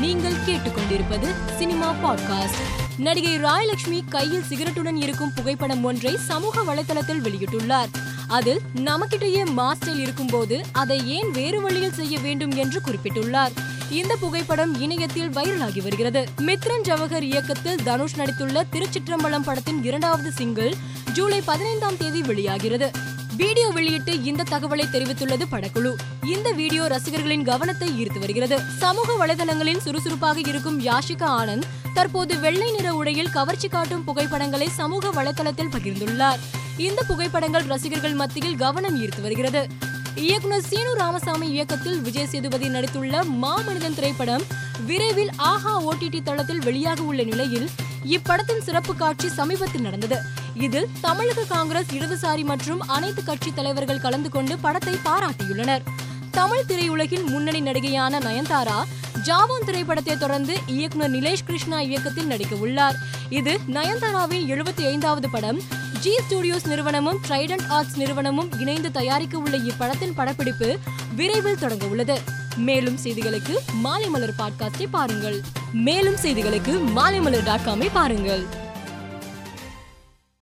நீங்கள் கேட்டுக்கொண்டிருப்பது cinema podcast. நடிகை ராயலட்சுமி கையில் சிகரெட்டுடன் இருக்கும் புகைப்படம் ஒன்றை சமூக வலைதளத்தில் வெளியிட்டுள்ளார். அதில் நமக்கிட்டேயே மாஸ்டர் இருக்கும்போது அதை ஏன் வேறு வழியில் செய்ய வேண்டும் என்று குறிப்பிட்டுள்ளார். இந்த புகைப்படம் இணையத்தில் வைரலாகி வருகிறது. மித்ரன் ஜவஹர் இயக்கத்தில் தனுஷ் நடித்துள்ள திருச்சிற்றம்பலம் படத்தின் இரண்டாவது சிங்கிள் ஜூலை பதினைந்தாம் தேதி வெளியாகிறது. வீடியோ வெளியிட்டு இந்த தகவலை தெரிவித்துள்ளது படக்குழு. இந்த வீடியோ ரசிகர்களின் கவனத்தை ஈர்த்து வருகிறது. சமூக வலைதளங்களில் சுறுசுறுப்பாக இருக்கும் யாஷிகா ஆனந்த் தற்போது வெள்ளை நிற உடையில் கவர்ச்சி காட்டும் புகைப்படங்களை சமூக வலைதளத்தில் பகிர்ந்துள்ளார். இந்த புகைப்படங்கள் ரசிகர்கள் மத்தியில் கவனம் ஈர்த்து வருகிறது. இயக்குனர் சீனு ராமசாமி இயக்கத்தில் விஜய் சேதுபதி நடித்துள்ள மாமனிதன் திரைப்படம் விரைவில் ஆஹா ஓடிடி தளத்தில் வெளியாக உள்ள நிலையில் இப்படத்தின் சிறப்பு காட்சி சமீபத்தில் நடந்தது. இதில் தமிழக காங்கிரஸ் இடதுசாரி மற்றும் அனைத்து கட்சி தலைவர்கள் கலந்து கொண்டு படத்தை பாராட்டியுள்ளனர். தமிழ் திரையுலகில் முன்னணி நடிகையான நயன்தாரா ஜாவான் திரைப்படத்தை தொடர்ந்து இயக்குனர் நிலேஷ் கிருஷ்ணா இயக்கத்தில் நடிக்க உள்ளார். இது நயன்தாராவின் எழுபத்தி ஐந்தாவது படம். ஜி ஸ்டுடியோஸ் நிறுவனமும் ட்ரைடன்ட் ஆர்ட்ஸ் நிறுவனமும் இணைந்து தயாரிக்க உள்ள இப்படத்தின் படப்பிடிப்பு விரைவில் தொடங்க உள்ளது. மேலும் செய்திகளுக்கு மாலை மலர் பாட்காஸ்டை பாருங்கள். மேலும் செய்திகளுக்கு மாலைமலர் டாட் காமை பாருங்கள்.